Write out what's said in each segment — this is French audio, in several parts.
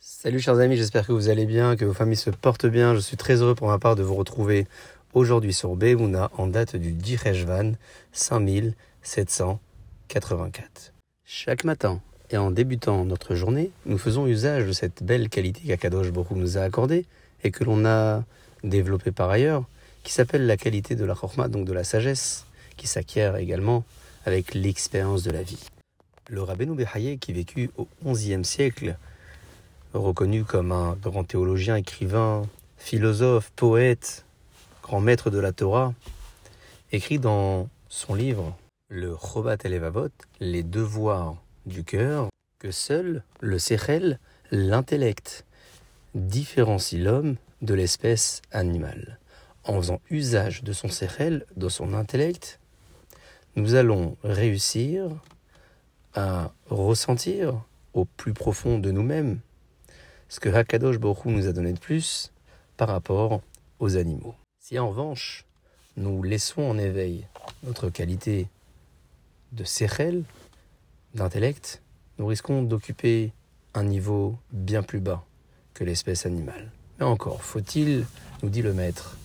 Salut chers amis, j'espère que vous allez bien, que vos familles se portent bien. Je suis très heureux pour ma part de vous retrouver aujourd'hui sur Bemouna en date du 10 Rejvan 5784. Chaque matin et en débutant notre journée, nous faisons usage de cette belle qualité qu'Akadosh Borou nous a accordée et que l'on a développée par ailleurs, qui s'appelle la qualité de la chorma, donc de la sagesse, qui s'acquiert également avec l'expérience de la vie. Le Rabbeinu Behaye, qui vécut au XIe siècle, reconnu comme un grand théologien, écrivain, philosophe, poète, grand maître de la Torah, écrit dans son livre Le Chobat Elevavot, les devoirs du cœur, que seul le Sechel, l'intellect, différencie l'homme de l'espèce animale. En faisant usage de son Sechel, de son intellect, nous allons réussir à ressentir au plus profond de nous-mêmes ce que Hakadosh Baruch nous a donné de plus par rapport aux animaux. Si en revanche, nous laissons en éveil notre qualité de sechel, d'intellect, nous risquons d'occuper un niveau bien plus bas que l'espèce animale. Mais encore, faut-il, nous dit le maître,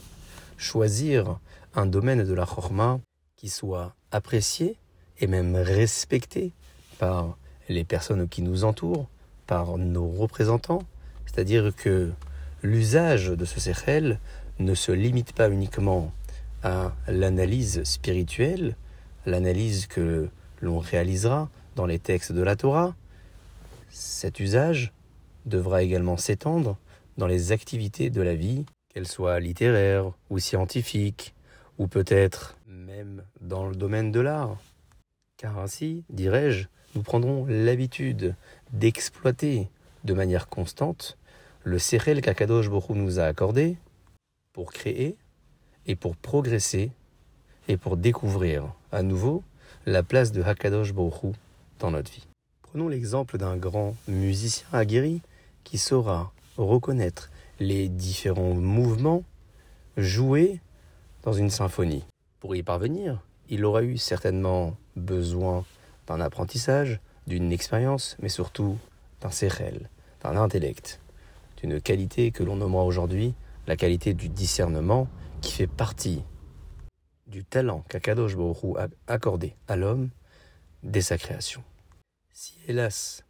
choisir un domaine de la chorma qui soit apprécié et même respecté par les personnes qui nous entourent, par nos représentants, c'est-à-dire que l'usage de ce sechel ne se limite pas uniquement à l'analyse spirituelle, l'analyse que l'on réalisera dans les textes de la Torah. Cet usage devra également s'étendre dans les activités de la vie, qu'elles soient littéraires ou scientifiques, ou peut-être même dans le domaine de l'art. Car ainsi, dirais-je, nous prendrons l'habitude d'exploiter de manière constante le Sechel qu'Akadosh Borou nous a accordé pour créer et pour progresser et pour découvrir à nouveau la place de Hakadosh Borou dans notre vie. Prenons l'exemple d'un grand musicien aguerri qui saura reconnaître les différents mouvements joués dans une symphonie. Pour y parvenir, il aura eu certainement besoin d'un apprentissage, d'une expérience, mais surtout d'un sechel, d'un intellect une qualité que l'on nommera aujourd'hui la qualité du discernement qui fait partie du talent qu'Akadosh Baruch a accordé à l'homme dès sa création. Si hélas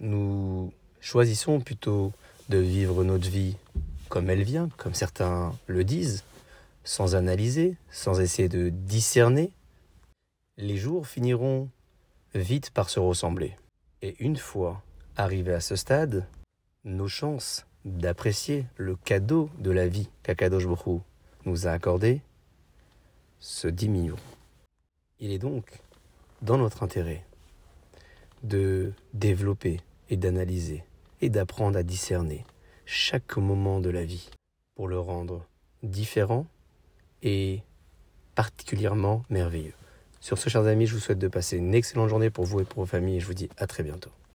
nous choisissons plutôt de vivre notre vie comme elle vient, comme certains le disent, sans analyser, sans essayer de discerner, les jours finiront vite par se ressembler. Et une fois arrivés à ce stade, nos chances d'apprécier le cadeau de la vie qu'Akadosh Bokhu nous a accordé se diminueront. Il est donc dans notre intérêt de développer et d'analyser et d'apprendre à discerner chaque moment de la vie pour le rendre différent et particulièrement merveilleux. Sur ce, chers amis, je vous souhaite de passer une excellente journée pour vous et pour vos familles et je vous dis à très bientôt.